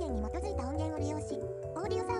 源に基づいた音源を利用し、オーディオサウンド、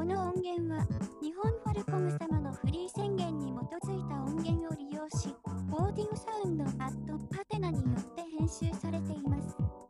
この音源は日本ファルコム様のフリー宣言に基づいた音源を利用しオーディオサウンドアットパテナによって編集されています。